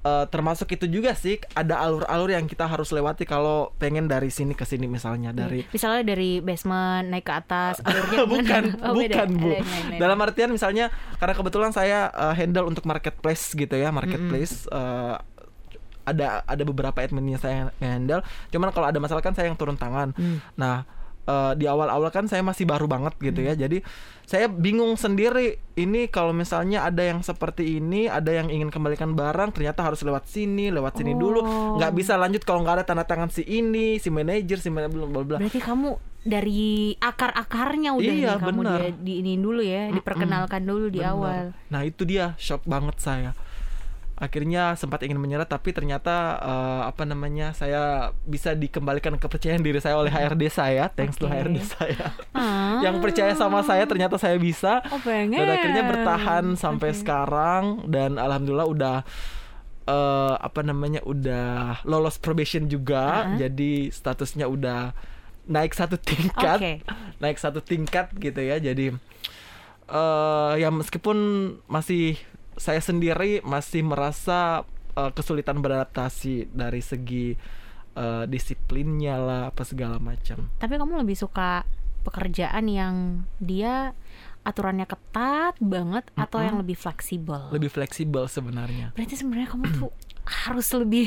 Eh, termasuk itu juga sih ada alur-alur yang kita harus lewati kalau pengen dari sini ke sini misalnya dari misalnya dari basement naik ke atas alurnya [laughs] bukan? Oh, beda. bukan bu Ada dalam artian misalnya karena kebetulan saya uh, handle untuk marketplace gitu ya marketplace uh, ada ada beberapa adminnya saya yang handle cuman kalau ada masalah kan saya yang turun tangan Hmm. nah uh, di awal-awal kan saya masih baru banget gitu Hmm. ya jadi saya bingung sendiri ini kalau misalnya ada yang seperti ini ada yang ingin kembalikan barang ternyata harus lewat sini lewat sini dulu Oh. nggak bisa lanjut kalau nggak ada tanda tangan si ini si manajer si manajer bla bla berarti kamu dari akar-akarnya udah Iya, nih kamu benar. dia diinin dulu ya diperkenalkan dulu di Bener. awal Nah itu dia shock banget saya. Akhirnya sempat ingin menyerah tapi ternyata eh, apa namanya saya bisa dikembalikan kepercayaan diri saya oleh HRD saya, thanks to Oke. HRD saya. Ah. Yang percaya sama saya ternyata saya bisa. Oh, pengen. Dan akhirnya bertahan sampai Oke. sekarang dan alhamdulillah udah eh, apa namanya udah lolos probation juga. Ah. Jadi statusnya udah naik satu tingkat Oke. naik satu tingkat gitu ya jadi eh ya meskipun masih saya sendiri masih merasa eh, kesulitan beradaptasi dari segi eh, disiplinnya lah apa segala macam. Tapi kamu lebih suka pekerjaan yang dia aturannya ketat banget atau yang lebih fleksibel? Lebih fleksibel sebenarnya. Berarti sebenarnya kamu tuh [clears throat] harus lebih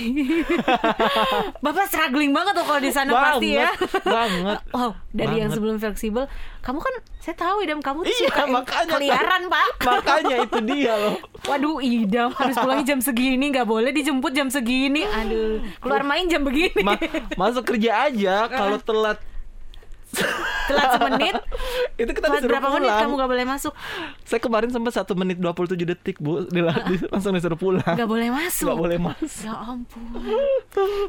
[laughs] bapak struggling banget tuh kalau di sana pasti ya banget [laughs] Wow, dari yang Banget. sebelum fleksibel, kamu kan saya tahu idam kamu tuh Iya, suka yang makanya. keliaran pak. [laughs] makanya itu dia loh Waduh, idam harus pulangnya jam segini, nggak boleh dijemput jam segini. Aduh, keluar main jam begini. Ma- masuk kerja aja kalau telat Telat semenit, [laughs] itu kita telat berapa menit pulang. kamu nggak boleh masuk, saya kemarin sempat satu menit 27 detik bu Dila- langsung disuruh pulang nggak boleh masuk. nggak boleh masuk Ya ampun.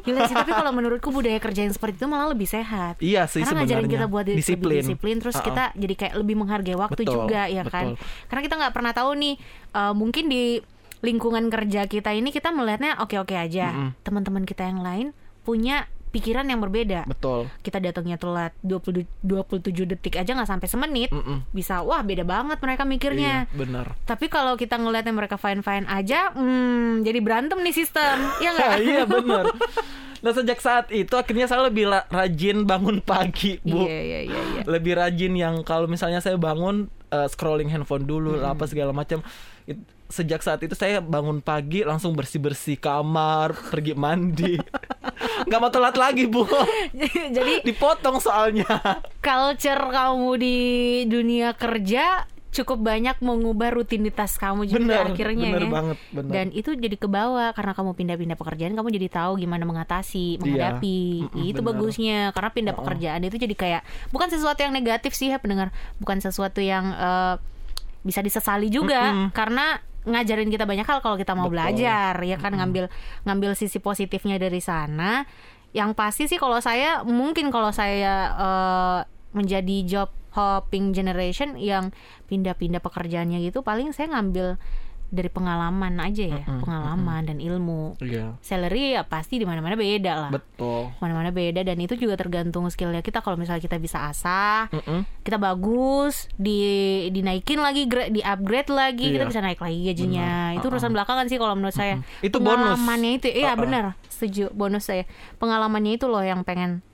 Gila sih, tapi kalau menurutku budaya kerja yang seperti itu malah lebih sehat. Iya sih Karena ngajarin sebenarnya. kita buat disiplin. disiplin terus Uh-uh. kita jadi kayak lebih menghargai waktu Betul, juga ya kan. betul. Karena kita nggak pernah tahu nih eh, mungkin di lingkungan kerja kita ini kita melihatnya oke-oke aja. Mm-mm. Teman-teman kita yang lain punya pikiran yang berbeda. betul Kita datangnya telat 20 27 detik aja nggak sampai semenit. Mm-mm. Bisa wah beda banget mereka mikirnya. Iya, benar Tapi kalau kita ngelihatnya mereka fine-fine aja, hmm, jadi berantem nih sistem. ya nggak? [laughs] iya benar nah sejak saat itu akhirnya saya lebih rajin bangun pagi bu Iya, iya, iya, iya. lebih rajin yang kalau misalnya saya bangun eh, scrolling handphone dulu lah apa segala macam It- sejak saat itu saya bangun pagi langsung bersih bersih kamar pergi mandi [laughs] nggak mau telat lagi bu [laughs] jadi dipotong soalnya culture kamu di dunia kerja cukup banyak mengubah rutinitas kamu juga Bener, akhirnya bener ya. banget, bener. Dan itu jadi kebawa karena kamu pindah-pindah pekerjaan, kamu jadi tahu gimana mengatasi, menghadapi. Mm-mm, itu bener. bagusnya karena pindah pekerjaan itu jadi kayak bukan sesuatu yang negatif sih ya pendengar, bukan sesuatu yang eh, bisa disesali juga Mm-mm. karena ngajarin kita banyak hal kalau kita mau Betul. belajar ya kan ngambil ngambil sisi positifnya dari sana. Yang pasti sih kalau saya mungkin kalau saya eh, menjadi job hopping generation yang pindah-pindah pekerjaannya gitu paling saya ngambil dari pengalaman aja ya, Mm-mm, pengalaman dan ilmu. iya Salary ya pasti di mana-mana beda lah. betul Mana-mana beda dan itu juga tergantung skillnya kita kalau misalnya kita bisa asah, Mm-mm. kita bagus, di dinaikin lagi, di upgrade lagi, kita Iya. bisa naik lagi gajinya. Benar. Itu urusan belakangan sih kalau menurut saya. Mm-mm. Itu bonus. Pengalamannya itu, iya Uh-uh. benar, setuju. Bonus saya. Pengalamannya itu loh yang pengen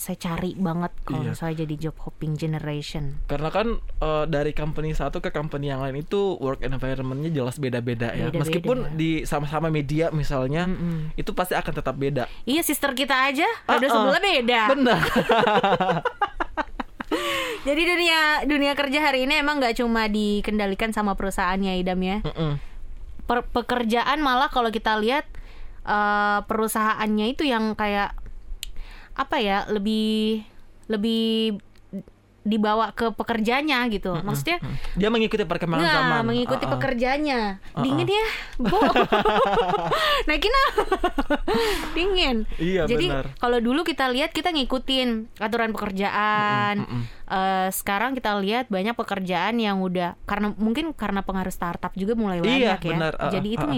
saya cari banget kalau Iya. saya jadi job hopping generation. Karena kan eh, dari company satu ke company yang lain itu work environment-nya jelas beda-beda ya. Beda-beda. Meskipun di sama-sama media misalnya, Mm-mm. itu pasti akan tetap beda. Iya, sister kita aja ada Uh-uh. sebelah beda. Benar. [laughs] Jadi dunia dunia kerja hari ini emang nggak cuma dikendalikan sama perusahaannya Idam ya. Mm-mm. Per- pekerjaan malah kalau kita lihat eh, perusahaannya itu yang kayak apa ya lebih lebih dibawa ke pekerjanya gitu. Maksudnya Dia mengikuti perkembangan Nggak, zaman. mengikuti Uh-uh. pekerjaannya. Dingin ya, Bu. [laughs] Naikin ah. Dingin. Iya, Jadi kalau dulu kita lihat kita ngikutin aturan pekerjaan. Mm-mm, Eh, sekarang kita lihat banyak pekerjaan yang udah karena mungkin karena pengaruh startup juga mulai banyak Iya, ya. benar. Uh-uh, Jadi itu uh-uh.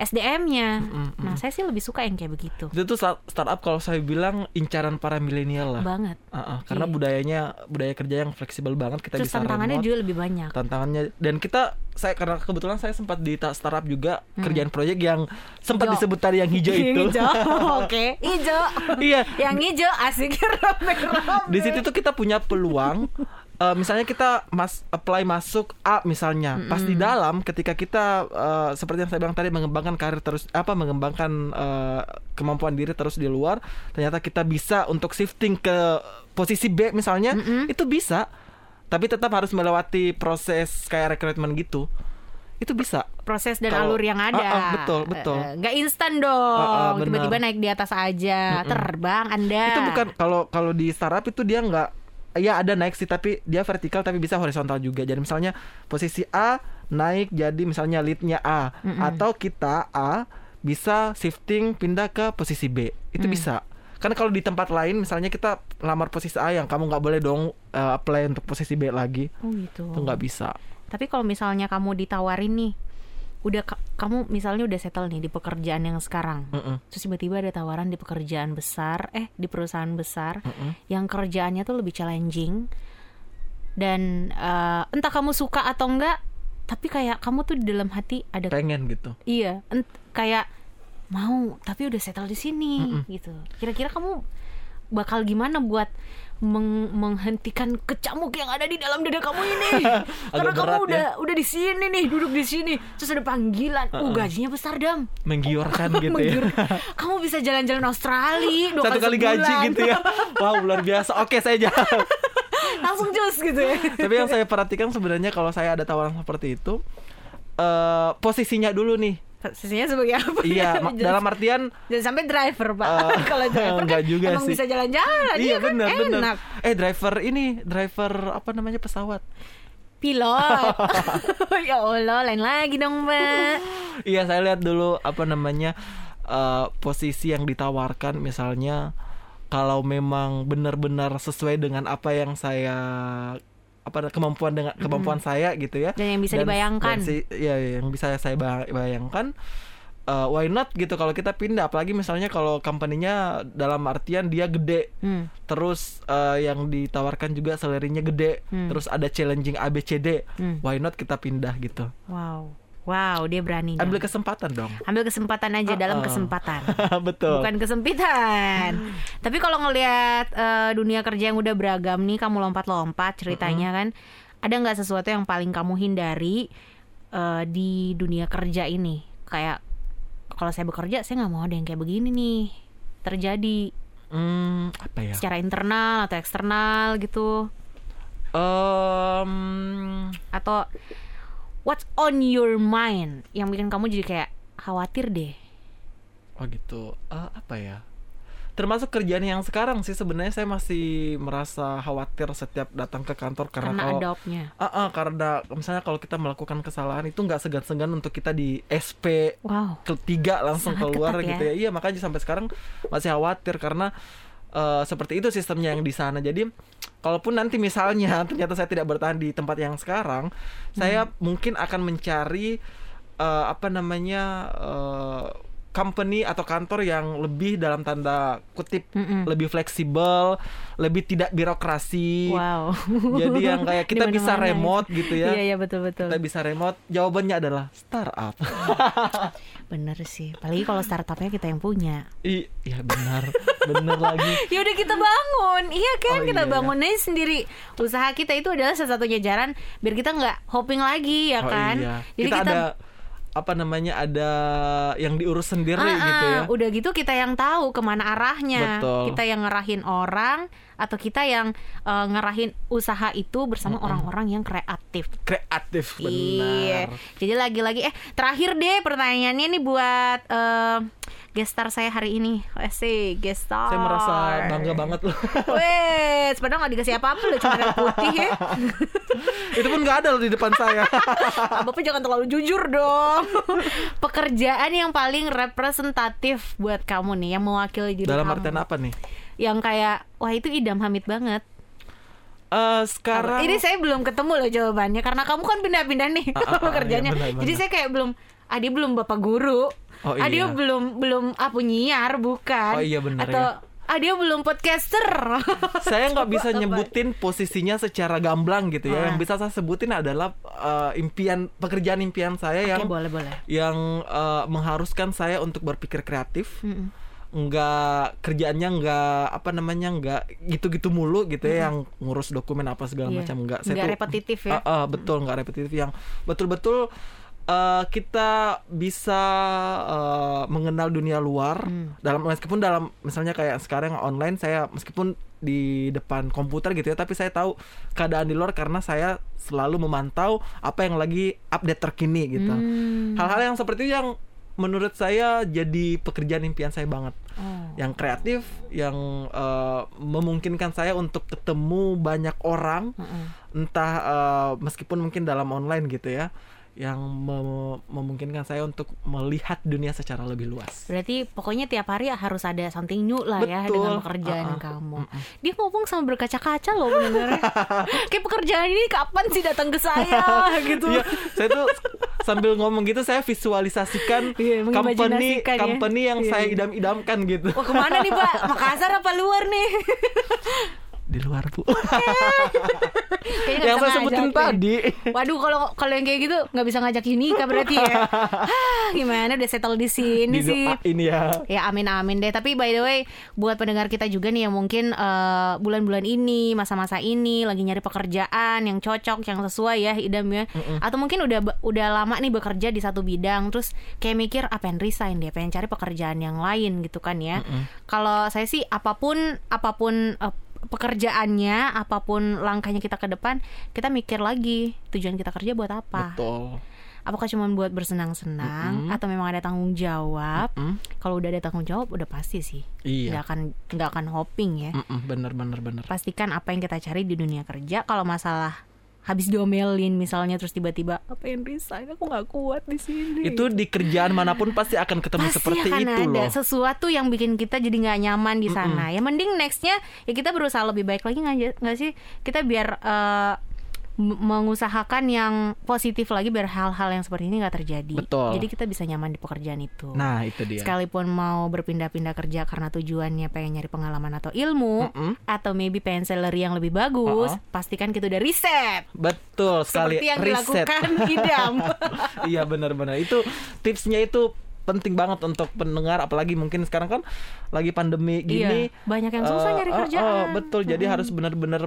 SDM-nya. Nah, saya sih lebih suka yang kayak begitu. Itu tuh start- startup kalau saya bilang incaran para milenial lah. Banget. Uh-uh, karena Iya. budayanya budaya kerja yang fleksibel banget kita Terus bisa tantangannya remote. juga lebih banyak. tantangannya dan kita saya karena kebetulan saya sempat di ta- startup juga kerjaan proyek yang sempat Hmm. Disebut tadi yang hijau [laughs] itu Yang hijau. [laughs] Oke, hijau. iya Yang hijau asik [laughs] rame-rame. di situ tuh kita punya peluang eh, misalnya kita mas apply masuk A misalnya pas di dalam ketika kita eh, seperti yang saya bilang tadi mengembangkan karir terus apa mengembangkan eh, kemampuan diri terus di luar ternyata kita bisa untuk shifting ke posisi B misalnya itu bisa tapi tetap harus melewati proses kayak rekrutmen gitu itu bisa proses dan Kalau- alur yang ada. Ah, ah, betul, betul. Eh, Nggak instan dong. Ah, benar. Tiba-tiba naik di atas aja, terbang Anda. itu bukan kalau kalau di startup itu dia nggak ya ada naik sih tapi dia vertikal tapi bisa horizontal juga. Jadi misalnya posisi A naik jadi misalnya leadnya A. Atau kita A bisa shifting pindah ke posisi B. Itu Mm. bisa. Karena kalau di tempat lain misalnya kita lamar posisi A yang kamu nggak boleh dong uh, apply untuk posisi B lagi. Oh gitu. itu nggak bisa. Tapi kalau misalnya kamu ditawarin nih, udah ka- kamu misalnya udah settle nih di pekerjaan yang sekarang. Mm-mm. Terus tiba-tiba ada tawaran di pekerjaan besar, eh di perusahaan besar yang kerjaannya tuh lebih challenging dan eh, entah kamu suka atau enggak, tapi kayak kamu tuh di dalam hati ada pengen gitu Iya, kayak mau tapi udah settle di sini gitu. Kira-kira kamu bakal gimana buat meng- menghentikan kecamuk yang ada di dalam dada kamu ini? [laughs] Karena kamu ya. udah udah di sini nih, duduk di sini, terus ada panggilan. Uh, gajinya besar dam. menggiurkan gitu ya [laughs] kamu bisa jalan-jalan Australia dua satu kali gaji sebulan. gitu ya wow luar biasa oke saya jalan [laughs] Langsung jus gitu ya. Tapi yang saya perhatikan sebenarnya kalau saya ada tawaran seperti itu eh posisinya dulu nih. Posisinya sebagai apa? Iya, Jangan- dalam artian Jangan sampai driver, Pak. Eh, [laughs] Kalau driver kan juga emang sih. bisa jalan-jalan. iya kan? benar benar. Enak. Eh driver ini driver apa namanya pesawat. Pilot. [laughs] [laughs] ya Allah, lain lagi dong, Mbak. Iya saya lihat dulu apa namanya eh, posisi yang ditawarkan misalnya kalau memang benar-benar sesuai dengan apa yang saya apa kemampuan dengan kemampuan saya gitu ya Dan yang bisa dibayangkan. dan si- ya yang bisa saya ba- bayangkan eh, why not gitu kalau kita pindah apalagi misalnya kalau company-nya dalam artian dia gede Hmm. terus eh, yang ditawarkan juga salary-nya gede Hmm. terus ada challenging ABCD Hmm. why not kita pindah gitu Wow. Wow, dia berani. dong. ambil kesempatan dong Ambil kesempatan aja dalam Uh-uh. kesempatan. [laughs] betul Bukan kesempitan. Tapi kalau ngelihat eh, dunia kerja yang udah beragam nih, kamu lompat-lompat ceritanya kan, ada nggak sesuatu yang paling kamu hindari eh, di dunia kerja ini? Kayak kalau saya bekerja, saya nggak mau ada yang kayak begini nih terjadi Hmm, apa ya secara internal atau eksternal gitu, Em, atau what's on your mind yang bikin kamu jadi kayak khawatir deh. oh gitu Eh, apa ya termasuk kerjaan yang sekarang sih sebenarnya saya masih merasa khawatir setiap datang ke kantor karena, Karena kalau adopnya. Ah, ah, karena misalnya kalau kita melakukan kesalahan itu nggak segan-segan untuk kita di SP Wow. ketiga langsung Sangat keluar ketat ya. gitu ya. Iya makanya sampai sekarang masih khawatir karena eh, seperti itu sistemnya yang di sana. Jadi kalaupun nanti misalnya [laughs] ternyata saya tidak bertahan di tempat yang sekarang, saya Hmm. mungkin akan mencari eh, apa namanya eh, company atau kantor yang lebih dalam tanda kutip Mm-mm. lebih fleksibel, lebih tidak birokrasi. Wow. Jadi yang kayak [laughs] kita bisa remote gitu ya. Iya iya betul betul. Kita bisa remote. Jawabannya adalah startup. [laughs] Bener sih. Apalagi kalau startupnya kita yang punya. I- Iya benar, benar lagi. [laughs] Ya udah kita bangun, iya kan Oh, kita iya, bangun aja sendiri. Usaha kita itu adalah satu-satunya jalan biar kita nggak hopping lagi ya Oh kan. iya. Jadi kita, kita, ada apa namanya ada yang diurus sendiri Ah, gitu ya. ah, Udah gitu kita yang tahu ke mana arahnya. Betul. Kita yang ngerahin orang atau kita yang eh, ngerahin usaha itu bersama orang-orang yang kreatif. Kreatif Iya. benar. Jadi lagi-lagi eh terakhir deh pertanyaannya nih buat eh guest star saya hari ini. Asik, guest star. Saya merasa bangga banget loh. [laughs] Wes, padahal nggak dikasih apa-apa loh, cuma ada putih ya. [laughs] Itu pun nggak ada loh di depan saya. [laughs] Bapak jangan terlalu jujur dong. Pekerjaan yang paling representatif buat kamu nih, yang mewakili diri Dalam kamu. artian apa nih? Yang kayak, wah itu idam Hamid banget. Eh sekarang Ini saya belum ketemu loh jawabannya karena kamu kan pindah-pindah nih Ah, ah, ah, pekerjaannya. iya, benar, benar. Jadi saya kayak belum ah dia belum bapak guru. Oh, ah dia iya. belum belum ah penyiar bukan. Oh, iya, benar, Atau ya. ah dia belum podcaster. [laughs] saya nggak bisa nyebutin posisinya secara gamblang gitu ya. Ah. Yang bisa saya sebutin adalah eh, impian pekerjaan impian saya Oke, yang boleh boleh. yang eh, mengharuskan saya untuk berpikir kreatif. Mm-mm. nggak kerjaannya nggak apa namanya nggak gitu-gitu mulu gitu ya yang ngurus dokumen apa segala Iya. macam nggak Nggak repetitif ya. Ah, ah, betul nggak repetitif yang betul-betul eh, kita bisa eh, mengenal dunia luar Hmm. dalam meskipun dalam misalnya kayak sekarang online saya meskipun di depan komputer gitu ya tapi saya tahu keadaan di luar karena saya selalu memantau apa yang lagi update terkini gitu Hmm. hal-hal yang seperti itu yang menurut saya jadi pekerjaan impian saya banget Oh. yang kreatif yang eh, memungkinkan saya untuk ketemu banyak orang Mm-mm. entah eh, meskipun mungkin dalam online gitu ya yang mem- memungkinkan saya untuk melihat dunia secara lebih luas Berarti pokoknya tiap hari harus ada something new lah ya Betul. dengan pekerjaan Ah, ah. kamu. Dia ngomong sama berkaca-kaca loh bener [laughs] Kayak pekerjaan ini kapan sih datang ke saya [laughs] gitu. Iya, saya tuh sambil ngomong gitu saya visualisasikan Iya, company ya. company yang Iya, saya iya. idam-idamkan gitu Wah ke mana nih Pak? [laughs] Makassar apa luar nih? Di luar bu [laughs] yang saya sebutin tadi Waduh kalau kalau yang kayak gitu nggak bisa ngajak ini kah berarti ya? [laughs] Gimana udah settle di sini di sih? ini ya Ya amin amin deh. Tapi by the way, buat pendengar kita juga nih yang mungkin eh, bulan-bulan ini, masa-masa ini lagi nyari pekerjaan yang cocok, yang sesuai ya, idam ya. Atau mungkin udah udah lama nih bekerja di satu bidang, terus kayak mikir apa yang resign deh, pengen cari pekerjaan yang lain gitu kan ya. Kalau saya sih apa pun apa pun eh, pekerjaannya, apa pun langkahnya kita ke depan, kita mikir lagi tujuan kita kerja buat apa? Betul. Apakah cuma buat bersenang-senang atau memang ada tanggung jawab? Mm. kalau udah ada tanggung jawab udah pasti sih. Iya. nggak akan nggak akan hopping ya. Mm-mm, bener bener bener. Pastikan apa yang kita cari di dunia kerja kalau masalah habis diomelin misalnya terus tiba-tiba apa yang resign? Aku nggak kuat di sini. Itu di kerjaan mana pun pasti akan ketemu pasti seperti akan itu ada loh. sesuatu yang bikin kita jadi nggak nyaman di sana. Ya mending nextnya ya kita berusaha lebih baik lagi nggak sih? Kita biar eh, m- mengusahakan yang positif lagi biar hal-hal yang seperti ini nggak terjadi. Betul. jadi kita bisa nyaman di pekerjaan itu. Nah itu dia. Sekalipun mau berpindah-pindah kerja karena tujuannya pengen nyari pengalaman atau ilmu Mm-mm. atau maybe pengen salary yang lebih bagus Uh-uh. pastikan kita udah riset betul sekali. Seperti yang riset dilakukan [laughs] idam. [laughs] Iya benar-benar. Itu tipsnya itu penting banget untuk pendengar apalagi mungkin sekarang kan lagi pandemi gini. Iya, banyak yang susah eh, nyari eh, eh, kerjaan. betul. Jadi harus benar-benar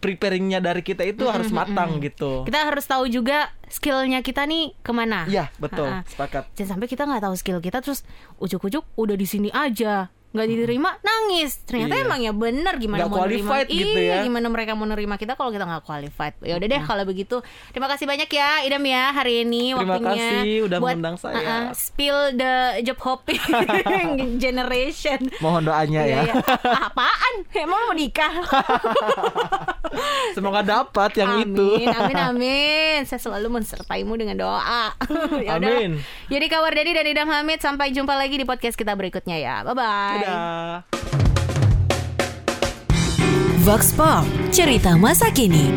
preparingnya dari kita itu harus matang gitu. Kita harus tahu juga skillnya kita nih ke mana. Iya betul. Ha-ha. sepakat. Jangan sampai kita nggak tahu skill kita terus ujuk-ujuk udah di sini aja nggak diterima nangis ternyata Iya. emang ya bener gimana mau nerima gitu iya ya. gimana mereka mau nerima kita kalau kita nggak qualified ya udah deh kalau begitu terima kasih banyak ya Idam ya hari ini Terima waktunya kasih udah buat, mengundang saya. uh-uh, spill the job hopping [laughs] generation mohon doanya ya Iya, iya. apaan emang mau nikah [laughs] semoga dapat yang amin, itu Amin, amin. Saya selalu mensertaimu dengan doa. [laughs] ya. Amin. Jadi Kawar Dedi dan Idam Hamid sampai jumpa lagi di podcast kita berikutnya ya. Bye bye. Dadah. Vox Pop, cerita masa kini.